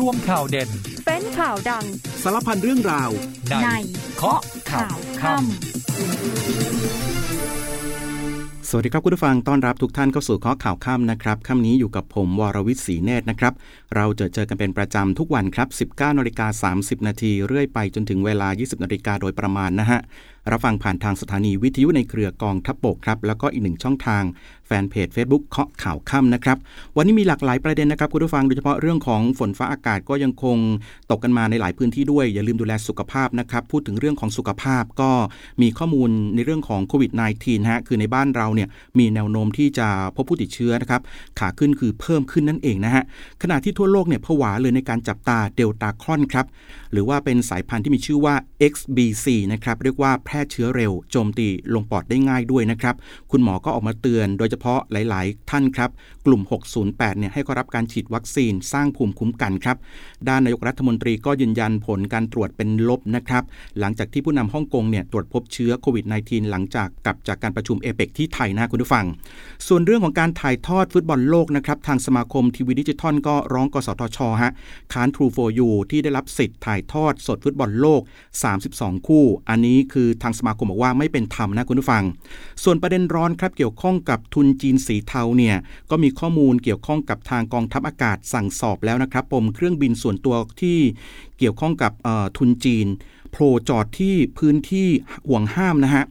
รวมข่าวเด่น เป็นข่าวดัง สารพันเรื่องราว ในเคาะข่าวค่ำสวัสดีครับคุณผู้ฟังต้อนรับทุกท่านเข้าสู่ข้อข่าวค่ำนะครับค่ำนี้อยู่กับผมวรวิทย์ศรีเนตรนะครับ เราจะเจอกันเป็นประจำทุกวันครับ 19นาฬิกา30 นาทีเรื่อยไปจนถึงเวลา 20นาฬิกาโดยประมาณนะฮะรับฟังผ่านทางสถานีวิทยุในเครือกองทัพบกครับ แล้วก็อีกหนึ่งช่องทาง แฟนเพจ Facebook เคาะข่าวค่ำนะครับ วันนี้มีหลากหลายประเด็นนะครับคุณผู้ฟังโดยเฉพาะเรื่องของฝนฟ้าอากาศก็ยังคงตกกันมาในหลายพื้นที่ด้วย อย่าลืมดูแลสุขภาพนะครับ พูดถึงเรื่องของสุขภาพก็มีข้อมูลในเรื่องของโควิด -19 ฮะคือในบ้านเราเนี่ยมีแนวโน้มที่จะพบผู้ติดเชื้อนะครับขาขึ้นคือเพิ่มขึ้นนั่นเองนะฮะขณะที่ทั่วโลกเนี่ยผวาเลยในการจับตาเดลตาครอนครับหรือว่าเป็นสายพันธุ์ที่มีชื่อว่า XBC นะครับเรียกว่าแพร่เชื้อเร็วโจมตีลงปอดได้ง่ายด้วยนะครับคุณหมอก็ออกมาเตือนโดยเฉพาะหลาย ๆ ท่านครับ กลุ่ม 608 เนี่ยให้เข้ารับการฉีดวัคซีนสร้างภูมิคุ้มกันครับ ด้านนายกรัฐมนตรีก็ยืนยันผลการตรวจเป็นลบนะครับ หลังจากที่ผู้นำฮ่องกงเนี่ยตรวจพบเชื้อโควิด -19 หลังจากกลับจากการประชุมเอเปกที่ไทยนะคุณผู้ฟัง ส่วนเรื่องของการถ่ายทอดฟุตบอลโลกนะครับ ทางสมาคมทีวีดิจิทัลก็ร้องกสทช ฮะ ค้าน True4U ที่ได้รับสิทธิ์ถ่ายทอดสดฟุตบอลโลก 32 คู่ อันนี้คือทางสมาคมบอกว่าไม่เป็นธรรมนะคุณผู้ฟัง ส่วนประเด็นร้อนครับเกี่ยวข้องกับทุนจีนสีเทาเนี่ยก็มีข้อมูลเกี่ยวข้องกับทางกองทัพอากาศสั่งสอบแล้วนะครับปมเครื่องบินส่วนตัวที่เกี่ยวข้องกับทุนจีนโผล่จอดที่พื้นที่ห่วงห้ามนะฮะ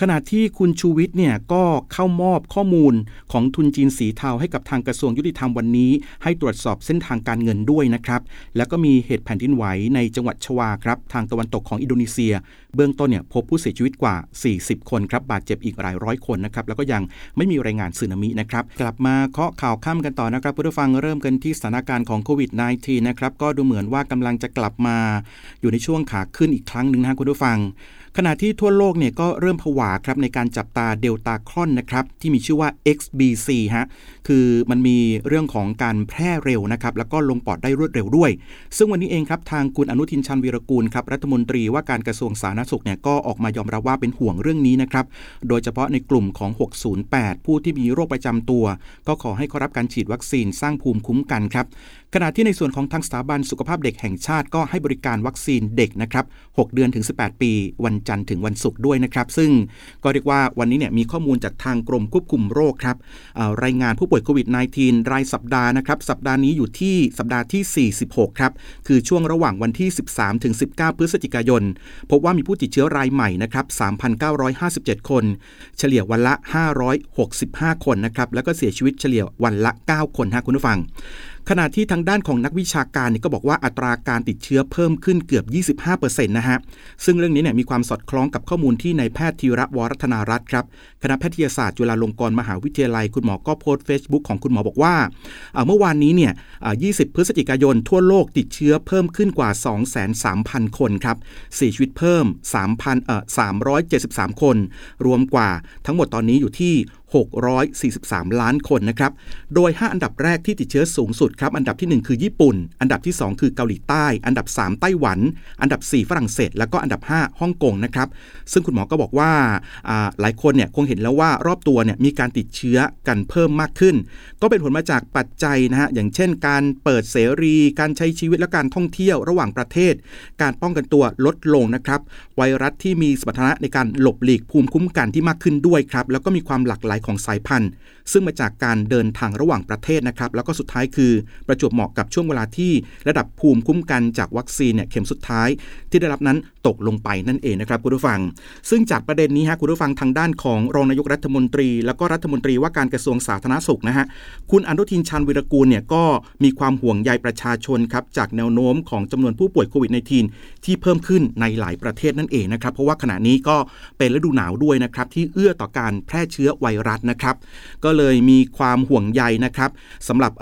ขณะที่คุณชูวิทย์เนี่ยก็เข้ามอบข้อมูลของทุนจีนสีเทาให้กับทางกระทรวงยุติธรรมวันนี้ ให้ตรวจสอบเส้นทางการเงินด้วยนะครับ แล้วก็มีเหตุแผ่นดินไหวในจังหวัดชวาครับ ทางตะวันตกของอินโดนีเซีย เบื้องต้นเนี่ยพบผู้เสียชีวิตกว่า 40 คนครับ บาดเจ็บอีกหลายร้อยคนนะครับ แล้วก็ยังไม่มีรายงานสึนามินะครับ กลับมาเคาะข่าวค่ำกันต่อนะครับผู้ฟังเริ่มกันที่สถานการณ์ของโควิด -19 นะครับ ก็ดูเหมือนว่ากำลังจะกลับมา อยู่ในช่วงขาขึ้นอีกครั้งหนึ่งนะคุณผู้ฟัง ขณะที่ทั่วโลกเนี่ยก็เริ่มผวาครับในการจับตาเดลตาครอนนะครับที่มีชื่อว่า XBC ฮะ คือมันมีเรื่องของการแพร่เร็วนะครับแล้วก็ลงปอดได้รวดเร็วด้วย ซึ่งวันนี้เองครับทางคุณอนุทินชันวีรกูลครับรัฐมนตรีว่าการกระทรวงสาธารณสุขเนี่ยก็ออกมายอมรับว่าเป็นห่วงเรื่องนี้นะครับโดยเฉพาะในกลุ่มของ 608 ผู้ที่มีโรคประจำตัว ก็ขอให้เขารับการฉีดวัคซีนสร้างภูมิคุ้มกันครับขณะที่ในส่วนของทางสถาบันสุขภาพเด็กแห่งชาติก็ให้บริการวัคซีนเด็กนะครับ 6 เดือนถึง 18 ปี วันจันทร์ถึงวันศุกร์ด้วยนะครับ ซึ่งก็เรียกว่าวันนี้เนี่ยมีข้อมูลจากทางกรมควบคุมโรคครับรายงานผู้ป่วยโควิด -19 รายสัปดาห์นะครับ สัปดาห์นี้อยู่ที่สัปดาห์ที่ 46 ครับ คือช่วงระหว่างวันที่ 13 ถึง 19 พฤศจิกายน พบว่ามีผู้ติดเชื้อรายใหม่นะครับ 3,957 คน เฉลี่ยวันละ 565 คนนะครับ แล้วก็เสียชีวิตเฉลี่ยวันละ 9 คนฮะคุณผู้ฟัง ขณะที่ทางด้านของนักวิชาการนี่ก็บอกว่าอัตราการติดเชื้อเพิ่มขึ้นเกือบ 25%นะฮะ ซึ่งเรื่องนี้เนี่ยมีความสอดคล้องกับข้อมูลที่ในแพทย์ธีระวรัฒนารัตน์ครับ คณะแพทยศาสตร์จุฬาลงกรณ์มหาวิทยาลัย คุณหมอก็โพสต์เฟซบุ๊กของคุณหมอบอกว่า เมื่อวานนี้เนี่ย 20 พฤศจิกายนทั่วโลกติดเชื้อเพิ่มขึ้นกว่า203,000 คนครับ เสียชีวิตเพิ่ม 3,000เอ่อ373 คน รวมกว่าทั้งหมดตอนนี้อยู่ที่ 643 ล้านคนนะครับ โดย 5 อันดับแรกที่ติดเชื้อสูงสุดครับ อันดับที่ 1 คือญี่ปุ่น อันดับที่ 2 คือเกาหลีใต้ อันดับ 3 ไต้หวัน อันดับ 4 ฝรั่งเศส แล้วก็อันดับ 5 ฮ่องกงนะครับ ซึ่งคุณหมอก็บอกว่าหลายคนเนี่ยคงเห็นแล้วว่ารอบตัวเนี่ยมีการติดเชื้อกันเพิ่มมากขึ้น ก็เป็นผลมาจากปัจจัยนะฮะ อย่างเช่น การเปิดเสรี การใช้ชีวิตและการท่องเที่ยวระหว่างประเทศ การป้องกันตัวลดลงนะครับ ไวรัสที่มีสมรรถนะในการหลบหลีกภูมิคุ้มกันที่มากขึ้นด้วยครับ แล้วก็มีความหลากหลายของสายพันธุ์ ซึ่งมาจากการเดินทางระหว่างประเทศนะครับ แล้วก็สุดท้ายคือประจวบเหมาะกับช่วงเวลาที่ระดับภูมิคุ้มกันจากวัคซีนเนี่ยเข็มสุดท้าย ที่ได้รับนั้น ตกลงไปนั่นเองนะครับคุณผู้ฟัง ซึ่งจากประเด็นนี้ฮะคุณผู้ฟังทางด้านของรองนายกรัฐมนตรี แล้วก็รัฐมนตรีว่าการกระทรวงสาธารณสุขนะฮะคุณอนุทินชันวิรกูลเนี่ยก็มีความห่วงใยประชาชนครับจากแนวโน้มของจำนวนผู้ป่วยโควิด -19 ที่เพิ่มขึ้นในหลายประเทศนั่นเองนะครับเพราะว่าขณะนี้ก็เป็นฤดูหนาวด้วยนะครับที่เอื้อต่อการแพร่เชื้อไวรัสนะครับก็เลยมีความห่วงใยนะครับสำหรับ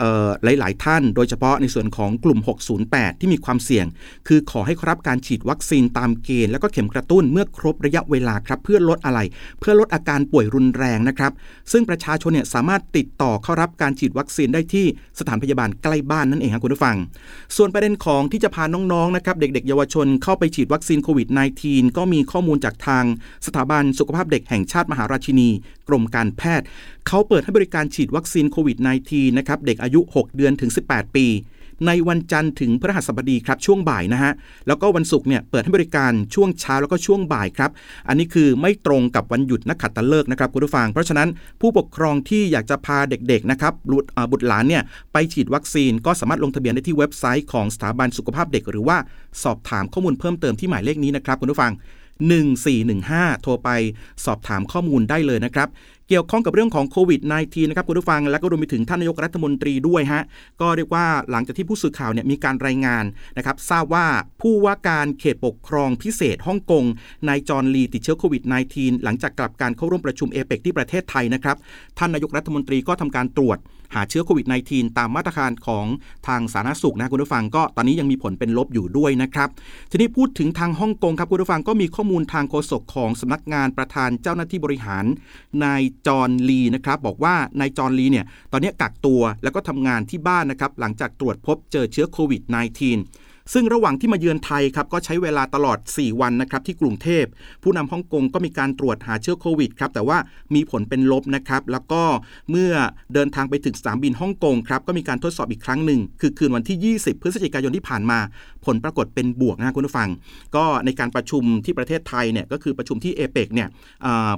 หลาย ๆ ท่าน โดยเฉพาะในส่วนของกลุ่ม 608 ที่มีความเสี่ยง คือขอให้ครับการฉีดวัคซีนตามเกณฑ์แล้วก็เข็มกระตุ้นเมื่อครบระยะเวลาครับเพื่อลดอะไร เพื่อลดอาการป่วยรุนแรงนะครับซึ่งประชาชนเนี่ยสามารถติดต่อเข้ารับการฉีดวัคซีนได้ที่สถานพยาบาลใกล้บ้านนั่นเองครับคุณผู้ฟัง ส่วนประเด็นของที่จะพาน้องๆนะครับเด็กๆ เยาวชนเข้าไปฉีดวัคซีนโควิด -19 ก็มีข้อมูลจากทางสถาบันสุขภาพเด็กแห่งชาติมหาราชินี กรมการแพทย์ เขาเปิดให้บริการฉีดวัคซีนโควิด -19 นะครับเด็กอายุ 6 เดือนถึง 18 ปี ในวันจันทร์ถึงพฤหัสบดีครับช่วงบ่ายนะฮะแล้วก็วันศุกร์เนี่ยเปิดให้บริการช่วงเช้าแล้วก็ช่วงบ่ายครับ อันนี้คือไม่ตรงกับวันหยุดนักขัตฤกษ์นะครับคุณผู้ฟัง เพราะฉะนั้นผู้ปกครองที่อยากจะพาเด็กๆนะครับบุตรหลานเนี่ยไปฉีดวัคซีนก็สามารถลงทะเบียนได้ที่เว็บไซต์ของสถาบันสุขภาพเด็ก หรือว่าสอบถามข้อมูลเพิ่มเติมที่หมายเลขนี้นะครับคุณผู้ฟัง1415 โทรไปสอบถามข้อมูลได้เลยนะครับ เกี่ยวข้องกับเรื่องของโควิด -19 นะครับคุณผู้ฟัง และก็รวมไปถึงท่านนายกรัฐมนตรีด้วยฮะก็เรียกว่าหลังจากที่ผู้สื่อข่าวเนี่ยมีการรายงานนะครับทราบว่าผู้ว่าการเขตปกครองพิเศษฮ่องกงนายจอร์นลีติดเชื้อโควิด -19 หลังจากกลับการเข้าร่วมประชุมเอเปกที่ประเทศไทยนะครับท่านนายกรัฐมนตรีก็ทำการตรวจหาเชื้อโควิด -19 ตามมาตรการของทางสาธารณสุขนะคุณผู้ฟังก็ตอนนี้ยังมีผลเป็นลบอยู่ด้วยนะครับ ทีนี้พูดถึงทางฮ่องกงครับคุณผู้ฟังก็มีข้อมูลทางโฆษกของสำนักงานประธานเจ้าหน้าที่บริหารนายจอห์นลีนะครับบอกว่านายจอห์นลีเนี่ยตอนนี้กักตัวแล้วก็ทำงานที่บ้านนะครับหลังจากตรวจพบเจอเชื้อโควิด -19 ซึ่งระหว่างที่มาเยือนไทยครับก็ใช้เวลาตลอด 4 วันนะครับที่กรุงเทพ ผู้นำฮ่องกงก็มีการตรวจหาเชื้อโควิดครับแต่ว่ามีผลเป็นลบนะครับแล้วก็เมื่อเดินทางไปถึงสนามบินฮ่องกงครับก็มีการทดสอบอีกครั้งหนึ่ง คือคืนวันที่ 20 พฤศจิกายนที่ผ่านมา ผลปรากฏเป็นบวกนะคุณผู้ฟัง ก็ในการประชุมที่ประเทศไทยเนี่ยก็คือประชุมที่เอเปกเนี่ย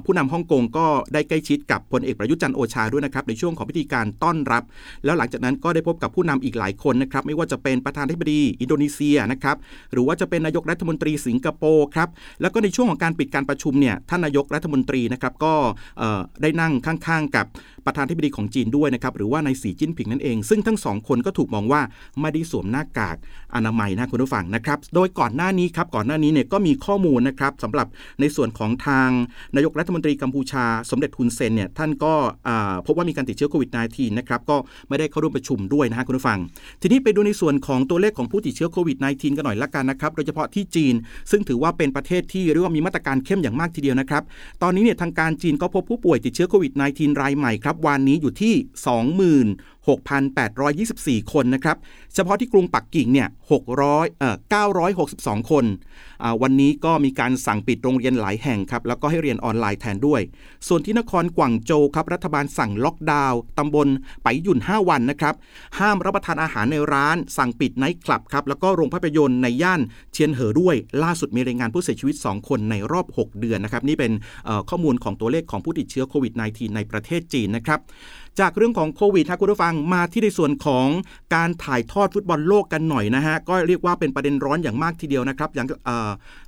ผู้นำฮ่องกงก็ได้ใกล้ชิดกับพลเอกประยุทธ์จันโอชาด้วยนะครับในช่วงของพิธีการต้อนรับ แล้วหลังจากนั้นก็ได้พบกับผู้นำอีกหลายคนนะครับไม่ว่าจะเป็นประธานธิบดีอินโดนีเซียนะครับหรือว่าจะเป็นนายกรัฐมนตรีสิงคโปร์ครับแล้วก็ในช่วงของการปิดการประชุมเนี่ยท่านนายกรัฐมนตรีนะครับก็ได้นั่งข้างๆกับ ประธานธิบดีของจีนด้วยนะครับหรือว่านายสีจิ้นผิงนั่นเอง ซึ่งทั้งสองคนก็ถูกมองว่าไม่ได้สวมหน้ากากอนามัยนะคุณผู้ฟังนะครับโดยก่อนหน้านี้ครับก่อนหน้านี้เนี่ยก็มีข้อมูลนะครับสำหรับในส่วนของทางนายกรัฐมนตรีกัมพูชา สมเด็จทุนเซนเนี่ยท่านก็พบว่ามีการติดเชื้อโควิด -19 นะครับก็ไม่ได้เข้าร่วมประชุมด้วยนะฮะคุณผู้ฟัง ทีนี้ไปดูในส่วนของตัวเลขของผู้ติดเชื้อโควิด -19 กันหน่อยละกันนะครับโดยเฉพาะที่จีน ซึ่งถือว่าเป็นประเทศที่เรียกว่ามีมาตรการเข้มอย่างมากทีเดียวนะครับตอนนี้เนี่ยทางการจีนก็พบผู้ป่วยติดเชื้อโควิด -19 รายใหม่ครับวันนี้อยู่ที่ 6,824 คนนะครับ เฉพาะที่กรุงปักกิ่งเนี่ย600เอ่อ962 คนวันนี้ก็มีการสั่งปิดโรงเรียนหลายแห่งครับ แล้วก็ให้เรียนออนไลน์แทนด้วย ส่วนที่นครกวางโจวครับรัฐบาลสั่งล็อกดาวน์ตำบลไปหยุ่น 5 วันนะครับ ห้ามรับประทานอาหารในร้าน สั่งปิดไนท์คลับครับ แล้วก็โรงภาพยนตร์ในย่านเชียนเหอด้วย ล่าสุดมีรายงานผู้เสียชีวิต 2 คนในรอบ 6 เดือนนะครับ นี่เป็นข้อมูลของตัวเลขของผู้ติดเชื้อโควิด -19 ในประเทศจีนนะครับ จากเรื่องของโควิดครับคุณผู้ฟังมาที่ในส่วนของการถ่ายทอดฟุตบอลโลกกันหน่อยนะฮะ ก็เรียกว่าเป็นประเด็นร้อนอย่างมากทีเดียวนะครับอย่าง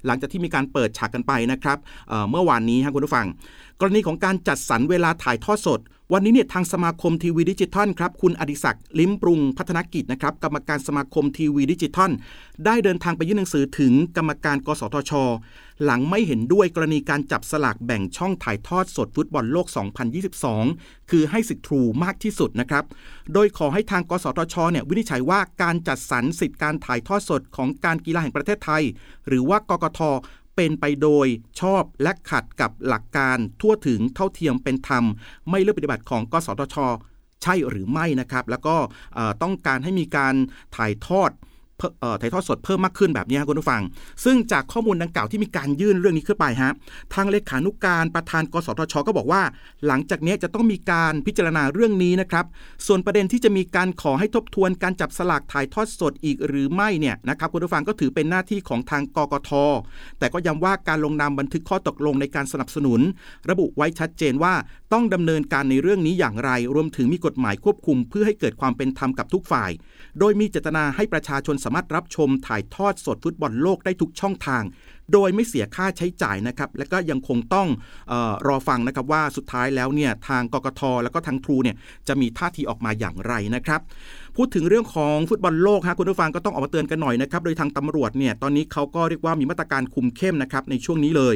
หลังจากที่มีการเปิดฉากกันไปนะครับเมื่อวานนี้ครับคุณผู้ฟัง กรณีของการจัดสรรเวลาถ่ายทอดสด วันนี้เนี่ยทางสมาคมทีวีดิจิทัลครับคุณอดิศักดิ์ลิ้มปรุงพัฒนกิจนะครับกรรมการสมาคมทีวีดิจิทัล ได้เดินทางไปยื่นหนังสือถึงกรรมการกสทช หลังไม่เห็นด้วยกรณีการจับสลากแบ่งช่องถ่ายทอดสดฟุตบอลโลก 2022 คือให้สิทธิ์ทรูมากที่สุดนะครับโดยขอให้ทางกสทชเนี่ยวินิจฉัยว่าการจัดสรรสิทธิการถ่ายทอดสดของการกีฬาแห่งประเทศไทย หรือว่ากกท เป็นไปโดยชอบและขัดกับหลักการทั่วถึงเท่าเทียมเป็นธรรม ไม่เลือกปฏิบัติของกสทช ใช่หรือไม่นะครับ แล้วก็ต้องการให้มีการถ่ายทอด ถ่ายทอดสดเพิ่มมากขึ้นแบบนี้ครับคุณผู้ฟัง ซึ่งจากข้อมูลดังกล่าวที่มีการยื่นเรื่องนี้ขึ้นไปฮะทางเลขานุกการประธานกสทช ก็บอกว่า หลังจากนี้จะต้องมีการพิจารณาเรื่องนี้นะครับ ส่วนประเด็นที่จะมีการขอให้ทบทวนการจับสลากถ่ายทอดสดอีกหรือไม่เนี่ยนะครับคุณผู้ฟังก็ถือเป็นหน้าที่ของทางกกท แต่ก็ย้ำว่าการลงนามบันทึกข้อตกลงในการสนับสนุน ระบุไว้ชัดเจนว่าต้องดำเนินการในเรื่องนี้อย่างไร รวมถึงมีกฎหมายควบคุม เพื่อให้เกิดความเป็นธรรมกับทุกฝ่าย โดยมีเจตนาให้ประชาชนสามารถรับชมถ่ายทอดสดฟุตบอลโลกได้ทุกช่องทาง โดยไม่เสียค่าใช้จ่ายนะครับและก็ยังคงต้องออรอฟังนะครับว่าสุดท้ายแล้วเนี่ยทางกกทแล้วก็ทางทรูเนี่ยจะมีท่าทีออกมาอย่างไรนะครับพูดถึงเรื่องของฟุตบอลโลกฮะคุณผู้ฟังก็ต้องออกมาเตือนกันหน่อยนะครับโดยทางตำรวจเนี่ยตอนนี้เขาก็เรียกว่ามีมาตรการคุมเข้มนะครับในช่วงนี้เลย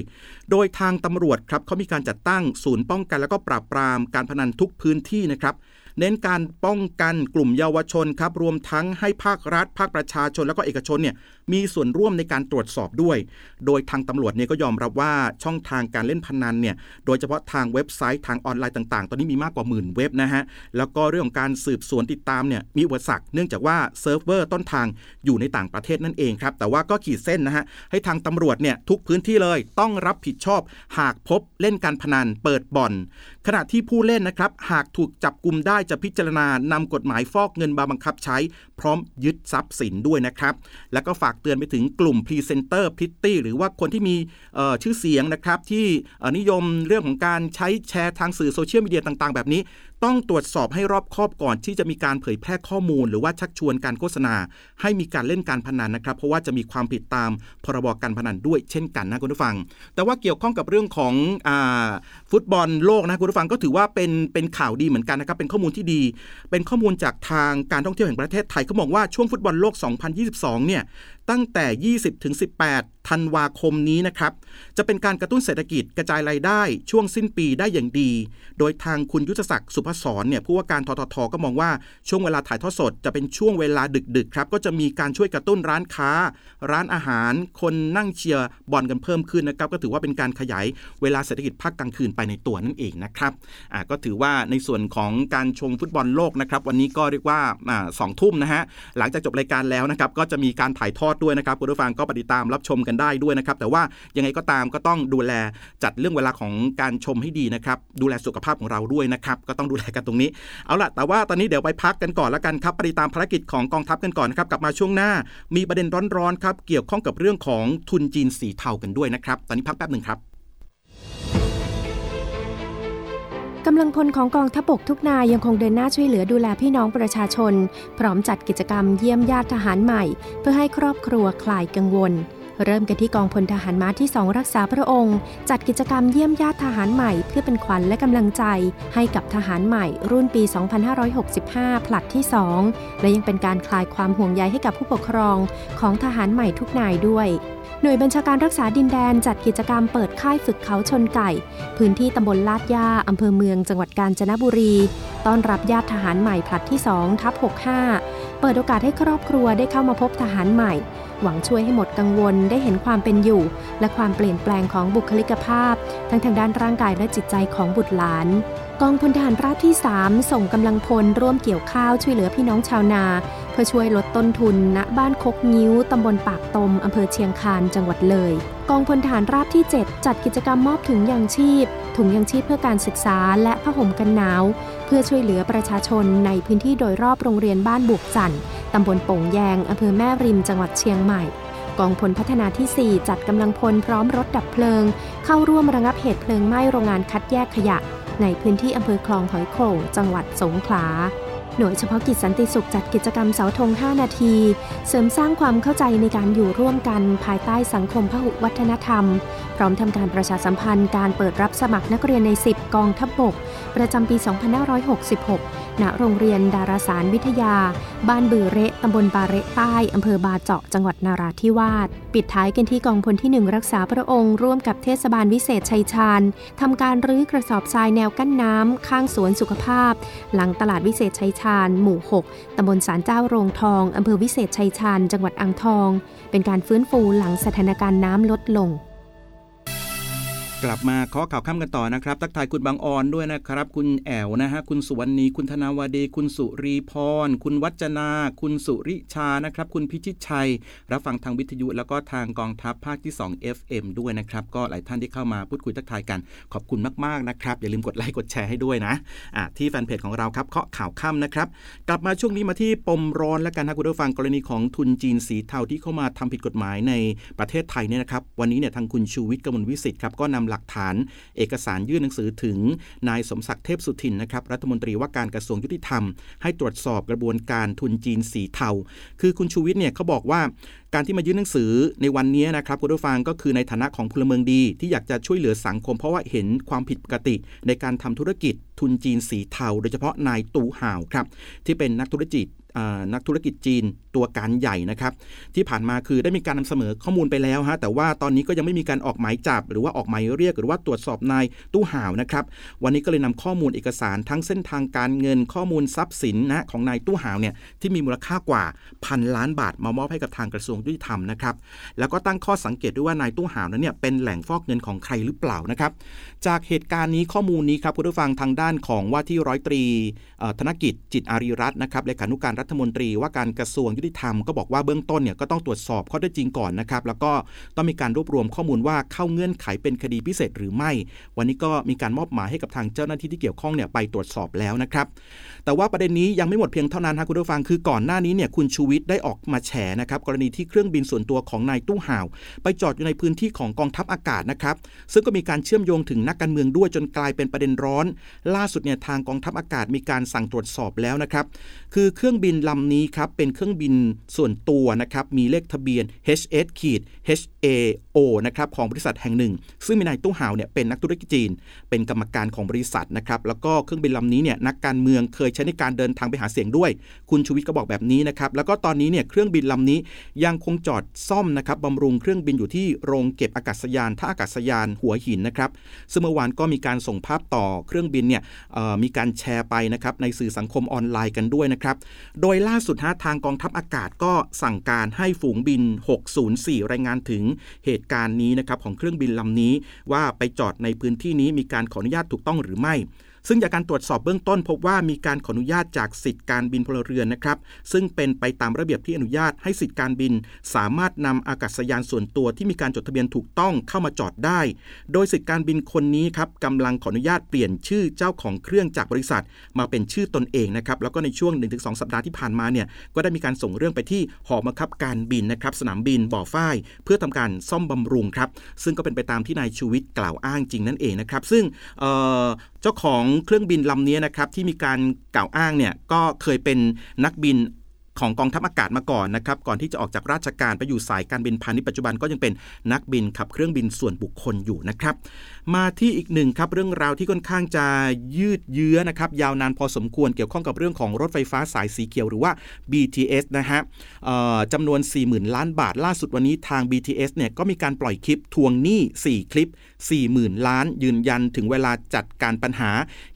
โดยทางตำรวจครับเขามีการจัดตั้งศูนย์ป้องกัน แล้วก็ปราบปรามการพนันทุกพื้นที่นะครับ เน้นการป้องกันกลุ่มเยาวชนครับรวมทั้งให้ภาครัฐ ภาคประชาชนแล้วก็เอกชนเนี่ยมีส่วนร่วมในการตรวจสอบด้วย โดยทางตำรวจเนี่ยก็ยอมรับว่าช่องทางการเล่นพนันเนี่ยโดยเฉพาะทางเว็บไซต์ทางออนไลน์ต่าง ๆ ตอนนี้มีมากกว่าหมื่นเว็บนะฮะแล้วก็เรื่องของการสืบสวนติดตามเนี่ยมีอุปสรรคเนื่องจากว่าเซิร์ฟเวอร์ต้นทางอยู่ในต่างประเทศนั่นเองครับแต่ว่าก็ขีดเส้นนะฮะให้ทางตำรวจเนี่ยทุกพื้นที่เลยต้องรับผิดชอบ หากพบเล่นการพนันเปิดบ่อนขณะที่ผู้เล่นนะครับหากถูกจับกุมได้จะพิจารณานำกฎหมายฟอกเงินมาบังคับใช้ พร้อมยึดทรัพย์สินด้วยนะครับ แล้วก็ฝากเตือนไปถึงกลุ่มพรีเซนเตอร์พริตตี้หรือว่าคนที่มีชื่อเสียงนะครับ ที่นิยมเรื่องของการใช้แชร์ทางสื่อโซเชียลมีเดียต่าง ๆ แบบนี้ ต้องตรวจสอบให้รอบคอบก่อนที่จะมีการเผยแพร่ข้อมูล หรือว่าชักชวนการโฆษณา ให้มีการเล่นการพนันนะครับ เพราะว่าจะมีความผิดตามพรบการพนันด้วยเช่นกันนะคุณผู้ฟัง แต่ว่าเกี่ยวข้องกับเรื่องของอฟุตบอลโลกนะคุณผู้ฟังก็ถือว่าเป็นเป็นข่าวดีเหมือนกันนะครับเป็นข้อมูลที่ดี เป็นข้อมูลจากทางการท่องเที่ยวแห่งประเทศไทยเขาบอกว่าช่วงฟุตบอลโลก 2022 เนี่ย ตั้งแต่ 20ถึง18 ธันวาคมนี้นะครับ จะเป็นการกระตุ้นเศรษฐกิจกระจายรายได้ช่วงสิ้นปีได้อย่างดี โดยทางคุณยุทธศักดิ์สุภศรเนี่ยผู้ว่าการทททก็มองว่าช่วงเวลาถ่ายทอดสดจะเป็นช่วงเวลาดึกๆครับก็จะมีการช่วยกระตุ้นร้านค้า ร้านอาหาร คนนั่งเชียร์บอลกันเพิ่มขึ้นนะครับก็ถือว่าเป็นการขยายเวลาเศรษฐกิจภาคกลางคืนไปในตัวนั่นเองนะครับอ่าก็ถือว่าในส่วนของการชมฟุตบอลโลกนะครับวันนี้ก็เรียกว่าอ่าสองทุ่มนะฮะหลังจากจบรายการแล้วนะครับก็จะมีการถ่ายทอดด้วยนะครับคุณผู้ฟังก็ปฏิตามรับชมกันได้ด้วยนะครับ แต่ว่ายังไงก็ตามก็ต้องดูแลจัดเรื่องเวลาของการชมให้ดีนะครับ ดูแลสุขภาพของเราด้วยนะครับ ก็ต้องดูแลกันตรงนี้ เอาล่ะ แต่ว่าตอนนี้เดี๋ยวไปพักกันก่อนแล้วกันครับปฏิตามภารกิจของกองทัพกันก่อนนะครับกลับมาช่วงหน้า มีประเด็นร้อนๆครับเกี่ยวข้องกับเรื่องของทุนจีนสีเทากันด้วยนะครับ ตอนนี้พักแป๊บหนึ่งครับ กำลังพลของกองทัพบกทุกนายยังคงเดินหน้าช่วยเหลือดูแลพี่น้องประชาชน พร้อมจัดกิจกรรมเยี่ยมญาติทหารใหม่ เพื่อให้ครอบครัวคลายกังวล เริ่มกันที่กองพลทหารม้าที่สองรักษาพระองค์ จัดกิจกรรมเยี่ยมญาติทหารใหม่เพื่อเป็นขวัญและกำลังใจ ให้กับทหารใหม่รุ่นปี 2565 ผลัดที่ 2 และยังเป็นการคลายความห่วงใยให้กับผู้ปกครองของทหารใหม่ทุกนายด้วยหน่วยบัญชาการรักษาดินแดนจัดกิจกรรมเปิดค่ายฝึกเขาชนไก่ พื้นที่ตำบลลาดย่าอำเภอเมืองจังหวัดกาญจนบุรี ต้อนรับญาติทหารใหม่ผลัดที่ 2 ทับ 65 เปิดโอกาสให้ครอบครัวได้เข้ามาพบทหารใหม่ หวังช่วยให้หมดกังวลได้เห็นความเป็นอยู่ และความเปลี่ยนแปลงของบุคลิกภาพ ทั้งทางด้านร่างกายและจิตใจของบุตรหลานกองพลทหารราบที่ 3 ส่งกำลังพลร่วมเกี่ยวข้าวช่วยเหลือพี่น้องชาวนา เพื่อช่วยลดต้นทุนณบ้านคกงิ้วตำบลปากตมอำเภอเชียงคานจังหวัดเลย กองพลทหารราบที่ 7 จัดกิจกรรมมอบถุงยางชีพ ถุงยางชีพเพื่อการศึกษาและผ้าห่มกันหนาว เพื่อช่วยเหลือประชาชนในพื้นที่โดยรอบโรงเรียนบ้านบุกจันทร์ ตำบลโป่งแยงอำเภอแม่ริมจังหวัดเชียงใหม่ กองพลพัฒนาที่ 4 จัดกำลังพลพร้อมรถดับเพลิง เข้าร่วมระงับเหตุเพลิงไหม้โรงงานคัดแยกขยะ ในพื้นที่อำเภอคลองหอยโข่งจังหวัดสงขลาหน่วยเฉพาะกิจสันติสุขจัดกิจกรรมเสาธง 5 นาที เสริมสร้างความเข้าใจในการอยู่ร่วมกันภายใต้สังคมพหุวัฒนธรรม พร้อมทำการประชาสัมพันธ์การเปิดรับสมัครนักเรียนใน 10 กองทัพบบก ประจำปี 2566 ณโรงเรียนดาราศาสตร์วิทยา บ้านบือเระตำบลบาเระใต้ อำเภอบาเจาะ จังหวัดนาราธิวาส ปิดท้ายกันที่กองพลที่หนึ่งรักษาพระองค์ ร่วมกับเทศบาลวิเศษชัยชาญทำการรื้อกระสอบทรายแนวกั้นน้ำ ข้างสวนสุขภาพ หลังตลาดวิเศษชัยชาญ หมู่ 6ตำบลสารเจ้าโรงทองอำเภอวิเศษชัยชาญ จังหวัดอ่างทอง เป็นการฟื้นฟูหลังสถานการณ์น้ำลดลง กลับมาขอข่าวข้ามกันต่อนะครับ ทักทายคุณบางออนด้วยนะครับ คุณแอวนะฮะ คุณสุวรรณี คุณธนาวดี คุณสุรีพร คุณวัจนา คุณสุริชา นะครับ คุณพิชิตชัย รับฟังทางวิทยุแล้วก็ทางกองทัพภาคที่ 2 FM ด้วยนะครับ ก็หลายท่านที่เข้ามาพูดคุยทักทายกัน ขอบคุณมากๆนะครับ อย่าลืมกดไลค์ กดแชร์ให้ด้วยนะะที่แฟนเพจของเราครับเคาะข่าวค่ำนะครับ กลับมาช่วงนี้มาที่ปมร้อนและกันนะคุณผู้ฟังกรณีของทุนจีนสีเทาที่เข้ามาทำผิดกฎหมายในประเทศไทยเนี่ยนะครับ วันนี้เนี่ยทางคุณชูวิทย์กมลวิสิทธิ์ครับก็นำหลักฐาน เอกสารยื่นหนังสือถึง นายสมศักดิ์เทพสุทินนะครับรัฐมนตรีว่าการกระทรวงยุติธรรม ให้ตรวจสอบกระบวนการทุนจีนสีเทา คือคุณชูวิทย์เนี่ยเขาบอกว่าการที่มายื่นหนังสือในวันนี้นะครับคุณผู้ฟังก็คือในฐานะของพลเมืองดี ที่อยากจะช่วยเหลือสังคม เพราะว่าเห็นความผิดปกติในการทำธุรกิจทุนจีนสีเทา โดยเฉพาะนายตู่ห่าวครับที่เป็นนักธุรกิจ นักธุรกิจจีนตัวการใหญ่นะครับที่ผ่านมาคือได้มีการนำเสนอข้อมูลไปแล้วฮะแต่ว่าตอนนี้ก็ยังไม่มีการออกหมายจับ หรือว่าออกหมายเรียกหรือว่าตรวจสอบนายตู้ห่าวนะครับวันนี้ก็เลยนำข้อมูลเอกสารทั้งเส้นทางการเงินข้อมูลทรัพย์สินนะของนายตู้ห่าวเนี่ยที่มีมูลค่ากว่าพันล้านบาทมามอบให้กับทางกระทรวงยุติธรรมนะครับแล้วก็ตั้งข้อสังเกตด้วยว่านายตู้ห่าวนั้นเนี่ยเป็นแหล่งฟอกเงินของใครหรือเปล่านะครับจากเหตุการณ์นี้ข้อมูลนี้ครับคุณผู้ฟังทางด้านานของว่าที่ร้อยตรีธนกิจจิตอารีรัตน์นะครับเลขานุการรัฐมนตรีว่าการกระทรวงยุติธรรมก็บอกว่าเบื้องต้นเนี่ยก็ต้องตรวจสอบข้อเท็จจริงก่อนนะครับ แล้วก็ต้องมีการรวบรวมข้อมูลว่าเข้าเงื่อนไขเป็นคดีพิเศษหรือไม่ วันนี้ก็มีการมอบหมายให้กับทางเจ้าหน้าที่ที่เกี่ยวข้องเนี่ยไปตรวจสอบแล้วนะครับ แต่ว่าประเด็นนี้ยังไม่หมดเพียงเท่านั้นครคุณผู้ฟังคือก่อนหน้านี้เนี่ยคุณชูวิทย์ได้ออกมาแฉนะครับกรณีที่เครื่องบินส่วนตัวของนายตู้ห่าว ไปจอดอยู่ในพื้นที่ของกองทัพอากาศนะครับซึ่งก็มีการเชื่อมโยงถึงนักการเมืองด้วยจนกลายเป็นประเด็นร้อน ล่าสุดเนี่ยทางกองทัพอากาศมีการสั่งตรวจสอบแล้วนะครับคือเครื่องบินินลำนี้ครับเป็นเครื่องบินส่วนตัวนะครับมีเลขทะเบียน HS ขีด HAO นะครับของบริษัทแห่งหนึ่ง ซึ่งมีนายตู้ห่าวเนี่ยเป็นนักธุรกิจจีน เป็นกรรมการของบริษัทนะครับแล้วก็เครื่องบินลำนี้เนี่ยนักการเมืองเคยใช้ในการเดินทางไปหาเสียงด้วย คุณชูวิทย์ก็บอกแบบนี้นะครับแล้วก็ตอนนี้เนี่ยเครื่องบินลำนี้ยังคงจอดซ่อมนะครับบำรุงเครื่องบินอยู่ที่โรงเก็บอากาศยานท่าอากาศยานหัวหินนะครับซึ่งเมื่อวานก็มีการส่งภาพต่อเครื่องบินเนี่ยมีการแชร์ไปนะครับในสื่อสังคมออนไลน์กันด้วยนะครับโดยล่าสุดฮะทางกองทัพอากาศก็สั่งการให้ฝูงบิน 604 รายงานถึงเหตุการณ์นี้นะครับของเครื่องบินลำนี้ ว่าไปจอดในพื้นที่นี้มีการขออนุญาตถูกต้องหรือไม่ ซึ่งจากการตรวจสอบเบื้องต้นพบว่ามีการขออนุญาตจากสิทธิการบินพลเรือนนะครับ ซึ่งเป็นไปตามระเบียบที่อนุญาตให้สิทธิการบิน สามารถนำอากาศยานส่วนตัวที่มีการจดทะเบียนถูกต้องเข้ามาจอดได้ โดยสิทธิการบินคนนี้ครับกำลังขออนุญาตเปลี่ยนชื่อเจ้าของเครื่องจากบริษัท มาเป็นชื่อตนเองนะครับ แล้วก็ในช่วง 1-2 สัปดาห์ที่ผ่านมาเนี่ย ก็ได้มีการส่งเรื่องไปที่หอบังคับการบินนะครับ สนามบินบ่อฝ้าย เพื่อทำการซ่อมบำรุงครับ ซึ่งก็เป็นไปตามที่นายชูวิทย์กล่าวอ้างจริงนั่นเองนะครับ ซึ่ง เจ้าของเครื่องบินลำนี้นะครับที่มีการกล่าวอ้างเนี่ยก็เคยเป็นนักบิน ของกองทัพอากาศมาก่อนนะครับก่อนที่จะออกจากราชการไปอยู่สายการบินพาณิชย์ปัจจุบันก็ยังเป็นนักบินขับเครื่องบินส่วนบุคคลอยู่นะครับ มาที่อีกหนึ่งครับเรื่องราวที่ค่อนข้างจะยืดเยื้อนะครับยาวนานพอสมควรเกี่ยวข้องกับเรื่องของรถไฟฟ้าสายสีเขียวหรือว่า BTS นะฮะจำนวน 40,000 ล้านบาท ล่าสุดวันนี้ทาง BTS เนี่ยก็มีการปล่อยคลิปทวงหนี้ 4 คลิป 40,000 ล้าน ยืนยันถึงเวลาจัดการปัญหา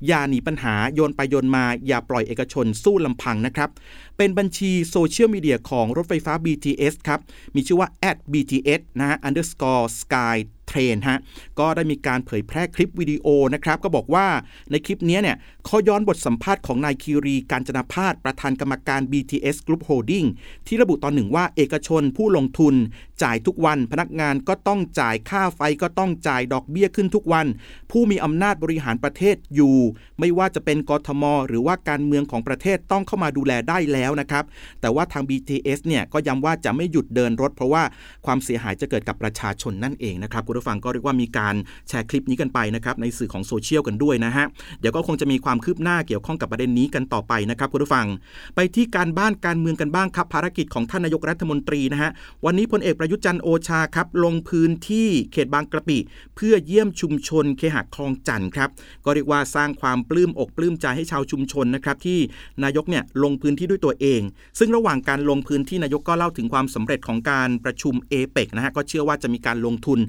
อย่าหนีปัญหาโยนไปโยนมาอย่าปล่อยเอกชนสู้ลำพังนะครับเป็นบัญชีโซเชียลมีเดียของรถไฟฟ้า BTS ครับ มีชื่อว่า @bts นะฮะ underscore sky เทรนฮะก็ได้มีการเผยแพร่คลิปวิดีโอนะครับก็บอกว่าในคลิปนี้เนี่ยเขาย้อนบทสัมภาษณ์ของนายคีรีการจนาพาสประธานกรรมการ BTS Group Holding ที่ระบุตอนหนึ่งว่าเอกชนผู้ลงทุน จ่ายทุกวัน พนักงานก็ต้องจ่ายค่าไฟก็ต้องจ่ายดอกเบี้ยขึ้นทุกวัน ผู้มีอำนาจบริหารประเทศอยู่ ไม่ว่าจะเป็นกทม หรือว่าการเมืองของประเทศต้องเข้ามาดูแลได้แล้วนะครับ แต่ว่าทาง BTS เนี่ยก็ย้ำว่าจะไม่หยุดเดินรถ เพราะว่าความเสียหายจะเกิดกับประชาชนนั่นเองนะครับคุณผู้ฟังก็เรียกว่ามีการแชร์คลิปนี้กันไปนะครับในสื่อของโซเชียลกันด้วยนะฮะเดี๋ยวก็คงจะมีความคืบหน้าเกี่ยวข้องกับประเด็นนี้กันต่อไปนะครับคุณผู้ฟัง ไปที่การบ้านการเมืองกันบ้างครับภารกิจของท่านนายกรัฐมนตรีนะฮะวันนี้พลเอกประยุทธ์จันโอชาครับลงพื้นที่เขตบางกระปิ เพื่อเยี่ยมชุมชนเคหะคลองจันทร์ครับก็เรียกว่าสร้างความปลื้มอกปลื้มใจให้ชาวชุมชนนะครับที่นายกเนี่ยลงพื้นที่ด้วยตัวเอง ซึ่งระหว่างการลงพื้นที่นายกก็เล่าถึงความสำเร็จของการประชุมเอเปกนะฮะก็เชื่อว่าจะมีการลงทุน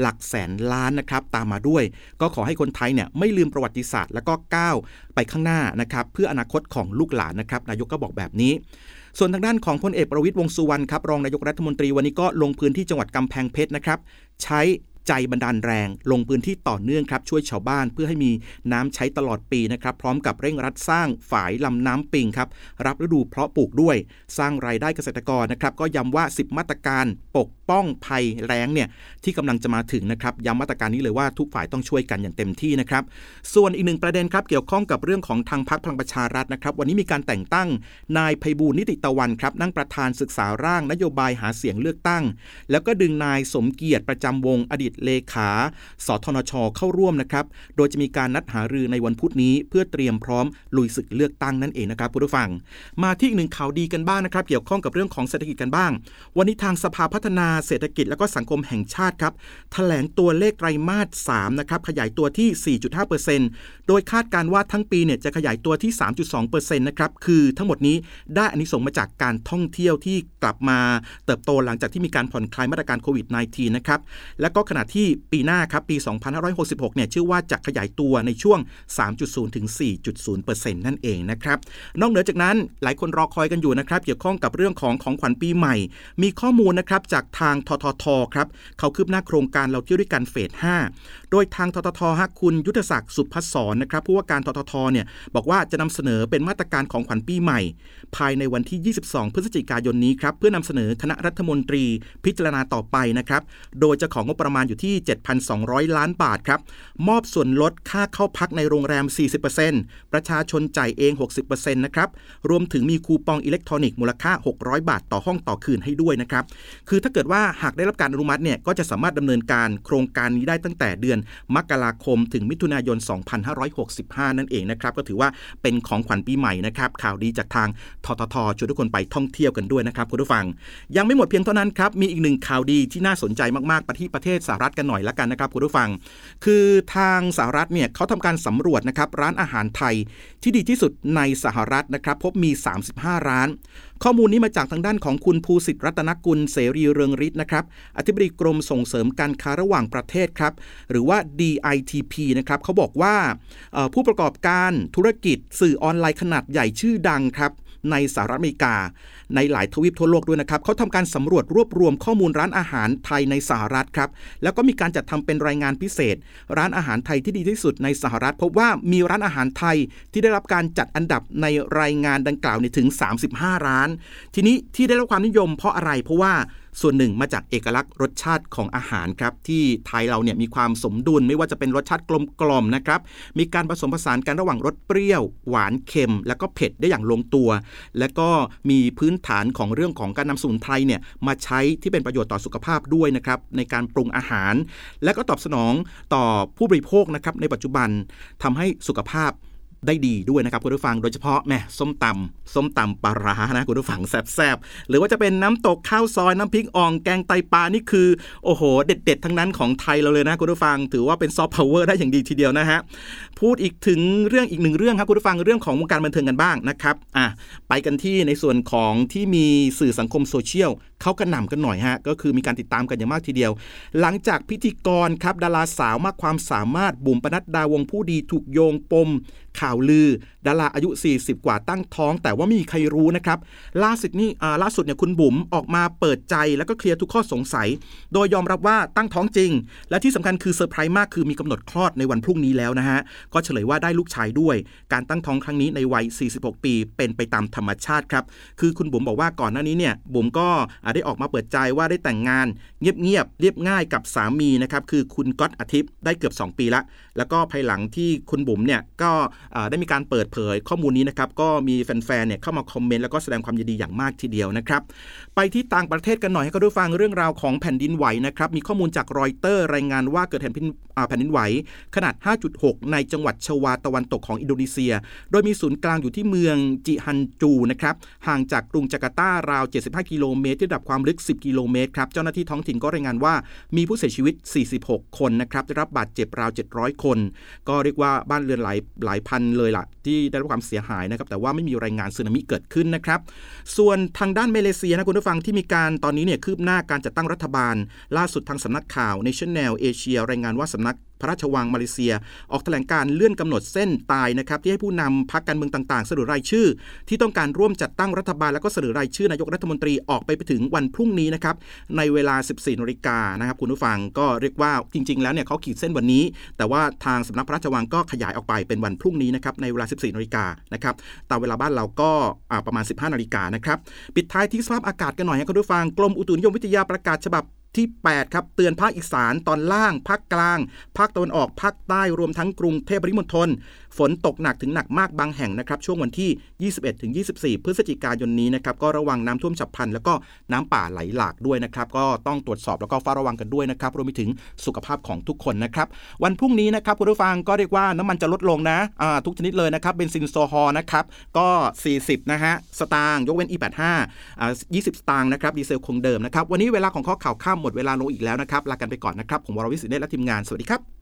หลักแสนล้านนะครับตามมาด้วย ก็ขอให้คนไทยเนี่ยไม่ลืมประวัติศาสตร์แล้วก็ก้าวไปข้างหน้านะครับเพื่ออนาคตของลูกหลานนะครับนายกก็บอกแบบนี้ส่วนทางด้านของพลเอกประวิตยวงสุวรรณครับรองนายกรัฐมนตรีวันนี้ก็ลงพื้นที่จังหวัดกำแพงเพชรนะครับ ใช้ ใจบันดาลแรง ลงพื้นที่ต่อเนื่องครับช่วยชาวบ้านเพื่อให้มีน้ำใช้ตลอดปีนะครับพร้อมกับเร่งรัดสร้างฝายลำน้ำปิงครับรับฤดูเพาะปลูกด้วย สร้างรายได้เกษตรกรนะครับก็ย้ำว่า 10 มาตรการปกป้องภัยแรงเนี่ยที่กำลังจะมาถึงนะครับย้ำมาตรการนี้เลยว่าทุกฝ่ายต้องช่วยกันอย่างเต็มที่นะครับส่วนอีกหนึ่งประเด็นครับเกี่ยวข้องกับเรื่องของทางพักพลังประชารัฐนะครับวันนี้มีการแต่งตั้งนายไพบูลนิติตะวันครับนั่งประธานศึกษาร่างนโยบายหาเสียงเลือกตั้ง แล้วก็ดึงนายสมเกียรติประจำวงอดีตเลขาสทนช เข้าร่วมนะครับ โดยจะมีการนัดหารือในวันพุธนี้เพื่อเตรียมพร้อมลุยศึกเลือกตั้งนั่นเองนะครับผู้ฟัง มาที่อีกหนึ่งข่าวดีกันบ้างนะครับ เกี่ยวข้องกับเรื่องของเศรษฐกิจกันบ้าง วันนี้ทางสภาพัฒนาเศรษฐกิจและก็สังคมแห่งชาติครับแถลงตัวเลขไตรมาส3นะครับขยายตัวที่ 4.5%โดยคาดการว่าทั้งปีเนี่ยจะขยายตัวที่ 3.2%นะครับคือทั้งหมดนี้ได้อันนี้ส่งมาจากการท่องเที่ยวที่กลับมาเติบโตหลังจากที่มีการผ่อนคลายมาตรการโควิด -19 นะครับและก็ขณะะที่ปีหน้าครับปี 2566 เนี่ยชื่อว่าจะขยายตัวในช่วง 3.0 ถึง 4.0%นั่นเองนะครับ นอกเหนือจากนั้นหลายคนรอคอยกันอยู่นะครับ เกี่ยวข้องกับเรื่องของของขวัญปีใหม่ มีข้อมูลนะครับจากทางทททครับเขาคืบหน้าโครงการเราเที่ยวด้วยกันเฟส 5 โดยทางทททฮะคุณยุทธศักดิ์สุพัศรนะครับผู้ว่าการทททเนี่ยบอกว่าจะนำเสนอเป็นมาตรการของขวัญปีใหม่ ภายในวันที่ 22 พฤศจิกายนนี้ครับเพื่อนำเสนอคณะรัฐมนตรีพิจารณาต่อไปนะครับโดยจะของงบประมาณอยู่ที่ 7,200 ล้านบาทครับ มอบส่วนลดค่าเข้าพักในโรงแรม 40%ประชาชนจ่ายเอง 60%นะครับ รวมถึงมีคูปองอิเล็กทรอนิกส์มูลค่า 600 บาทต่อห้องต่อคืนให้ด้วยนะครับ คือถ้าเกิดว่าหากได้รับการอนุมัติเนี่ย ก็จะสามารถดำเนินการโครงการนี้ได้ตั้งแต่เดือนมกราคม ถึงมิถุนายน 2565 นั่นเองนะครับ ก็ถือว่าเป็นของขวัญปีใหม่นะครับ ข่าวดีจากทางทททชวนทุกคนไปท่องเที่ยวกันด้วยนะครับคุณผู้ฟัง ยังไม่หมดเพียงเท่านั้นครับ มีอีกหนึ่งข่าวดีที่น่าสนใจมากๆไปที่ประเทศสหรัฐกันหน่อยละกันนะครับคุณผู้ฟัง คือทางสหรัฐเนี่ยเขาทำการสำรวจนะครับร้านอาหารไทยที่ดีที่สุดในสหรัฐนะครับพบมี 35 ร้าน ข้อมูลนี้มาจากทางด้านของคุณภูสิทธิ์รัตนกุลเสรีเรืองฤทธิ์นะครับอธิบดีกรมส่งเสริมการค้าระหว่างประเทศครับหรือว่า DITP นะครับเขาบอกว่าผู้ประกอบการธุรกิจสื่อออนไลน์ขนาดใหญ่ชื่อดังครับในสหรัฐอเมริกา ในหลายทวีปทั่วโลกด้วยนะครับเขาทำการสำรวจรวบรวมข้อมูลร้านอาหารไทยในสหรัฐครับแล้วก็มีการจัดทำเป็นรายงานพิเศษ ร้านอาหารไทยที่ดีที่สุดในสหรัฐ พบว่ามีร้านอาหารไทยที่ได้รับการจัดอันดับในรายงานดังกล่าวถึง 35 ร้าน ทีนี้ที่ได้รับความนิยมเพราะอะไรเพราะว่าส่วนหนึ่งมาจากเอกลักษณ์รสชาติของอาหารครับที่ไทยเราเนี่ยมีความสมดุลไม่ว่าจะเป็นรสชาติกลมกล่อมนะครับมีการผสมผสานกันระหว่างรสเปรี้ยว หวานเค็ม แล้วก็เผ็ดได้อย่างลงตัว และก็มีพื้นฐานของเรื่องของการนำสมุนไพรเนี่ยมาใช้ที่เป็นประโยชน์ต่อสุขภาพด้วยนะครับในการปรุงอาหาร และก็ตอบสนองต่อผู้บริโภคนะครับในปัจจุบันทำให้สุขภาพ ได้ดีด้วยนะครับคุณผู้ฟังโดยเฉพาะแม่ส้มตำส้มตำปลาร้านะคุณผู้ฟังแซ่บๆ หรือว่าจะเป็นน้ำตกข้าวซอยน้ำพริกอ่องแกงไตปลานี่คือ โอ้โห เด็ด ๆ ทั้งนั้นของไทยเราเลยนะคุณผู้ฟัง ถือว่าเป็นซอฟต์พาวเวอร์ได้อย่างดีทีเดียวนะฮะพูดอีกถึงเรื่องอีกหนึ่งเรื่องครับคุณผู้ฟังเรื่องของวงการบันเทิงกันบ้างนะครับอะไปกันที่ในส่วนของที่มีสื่อสังคมโซเชียลเขากระหน่ำกันหน่อยฮะก็คือมีการติดตามกันอย่างมากทีเดียว หลังจากพิธีกรครับดาราสาวมากความสามารถบุ๋มปนัดดาวงศ์ผู้ดีถูกโยงปมข่าวลือ ดาราอายุ 40 กว่าตั้งท้อง แต่ว่าไม่มีใครรู้นะครับ ล่าสุดนี่ล่าสุดเนี่ยคุณบุ๋มออกมาเปิดใจแล้วก็เคลียร์ทุกข้อสงสัย โดยยอมรับว่าตั้งท้องจริง และที่สำคัญคือเซอร์ไพรส์มากคือมีกำหนดคลอดในวันพรุ่งนี้แล้วนะฮะ ก็เฉลยว่าได้ลูกชายด้วย การตั้งท้องครั้งนี้ในวัย 46 ปี เป็นไปตามธรรมชาติครับ คือคุณบุ๋มบอกว่าก่อนหน้านี้เนี่ยบุ๋มก็ได้ออกมาเปิดใจว่าได้แต่งงาน เงียบๆเรียบง่ายกับสามีนะครับคือคุณก๊อตอาทิตย์ได้เกือบ 2 ปีละแล้วก็ภายหลังที่คุณบุ๋มเนี่ยก็ได้มีการเปิดเผยข้อมูลนี้นะครับก็มีแฟนๆเนี่ยเข้ามาคอมเมนต์แล้วก็แสดงความยินดีอย่างมากทีเดียวนะครับไปที่ต่างประเทศกันหน่อยให้ก็ดูฟังเรื่องราวของแผ่นดินไหวนะครับมีข้อมูลจากรอยเตอร์รายงานว่าเกิดแผ่นดินแผ่นดินไหว ขนาด 5.6 ในจังหวัดชวาตะวันตกของอินโดนีเซีย โดยมีศูนย์กลางอยู่ที่เมืองจิฮันจูนะครับห่างจากกรุงจาการ์ตาราว 75 กิโลเมตรที่ระดับความลึก 10 กิโลเมตรครับเจ้าหน้าที่ท้องถิ่นก็รายงานว่ามีผู้เสียชีวิต 46 คนนะครับได้รับบาดเจ็บราว 700 คน ก็เรียกว่าบ้านเรือนหลายหลายพันเลยล่ะ ที่ได้รับความเสียหายนะครับแต่ว่าไม่มีรายงานสึนามิเกิดขึ้นนะครับ ส่วนทางด้านมาเลเซียนะคุณผู้ฟังที่มีการตอนนี้เนี่ยคืบหน้าการจัดตั้งรัฐบาล ล่าสุดทางสำนักข่าว National Asia รายงานว่าสำนัก พระราชวังมาเลเซีย ออกแถลงการเลื่อนกำหนดเส้นตายนะครับที่ให้ผู้นำพักการเมืองต่างๆ เสนอรายชื่อ ที่ต้องการร่วมจัดตั้งรัฐบาลแล้วก็เสนอรายชื่อนายกรัฐมนตรีออกไปไปถึงวันพรุ่งนี้นะครับในเวลา 14นาฬิกานะครับคุณผู้ฟังก็เรียกว่าจริง ๆ แล้วเนี่ยเขาขีดเส้นวันนี้ แต่ว่าทางสำนักพระราชวังก็ขยายออกไปเป็นวันพรุ่งนี้นะครับในเวลา 14นาฬิกานะครับตามเวลาบ้านเราก็ประมาณ 15นาฬิกานะครับปิดท้ายที่สภาพอากาศกันหน่อยให้คุณผู้ฟังกรมอุตุนิยมวิทยาประกาศฉบับ ที่ 8 ครับ เตือนภาคอีสานตอนล่างภาคกลาง ภาคตะวันออกภาคใต้รวมทั้งกรุงเทพปริมณฑล ฝนตกหนักถึงหนักมากบางแห่งนะครับช่วงวันที่ 21 ถึง 24 พฤศจิกายนนี้นะครับก็ระวังน้ำท่วมฉับพลัน แล้วก็น้ำป่าไหลหลากด้วยนะครับก็ต้องตรวจสอบแล้วก็เฝ้าระวังกันด้วยนะครับรวมไปถึงสุขภาพของทุกคนนะครับวันพรุ่งนี้นะครับคุณผู้ฟังก็เรียกว่าน้ำมันจะลดลงนะทุกชนิดเลยนะครับเบนซินโซฮอลนะครับก็ 40 นะฮะสตางค์ยกเว้น E85 20 สตางค์นะครับดีเซลคงเดิมนะครับวันนี้เวลาของเคาะข่าวค่ำหมดเวลาลงอีกแล้วนะครับลากันไปก่อนนะครับผมวรวิสิทธิ์และทีมงานสวัสดีครับ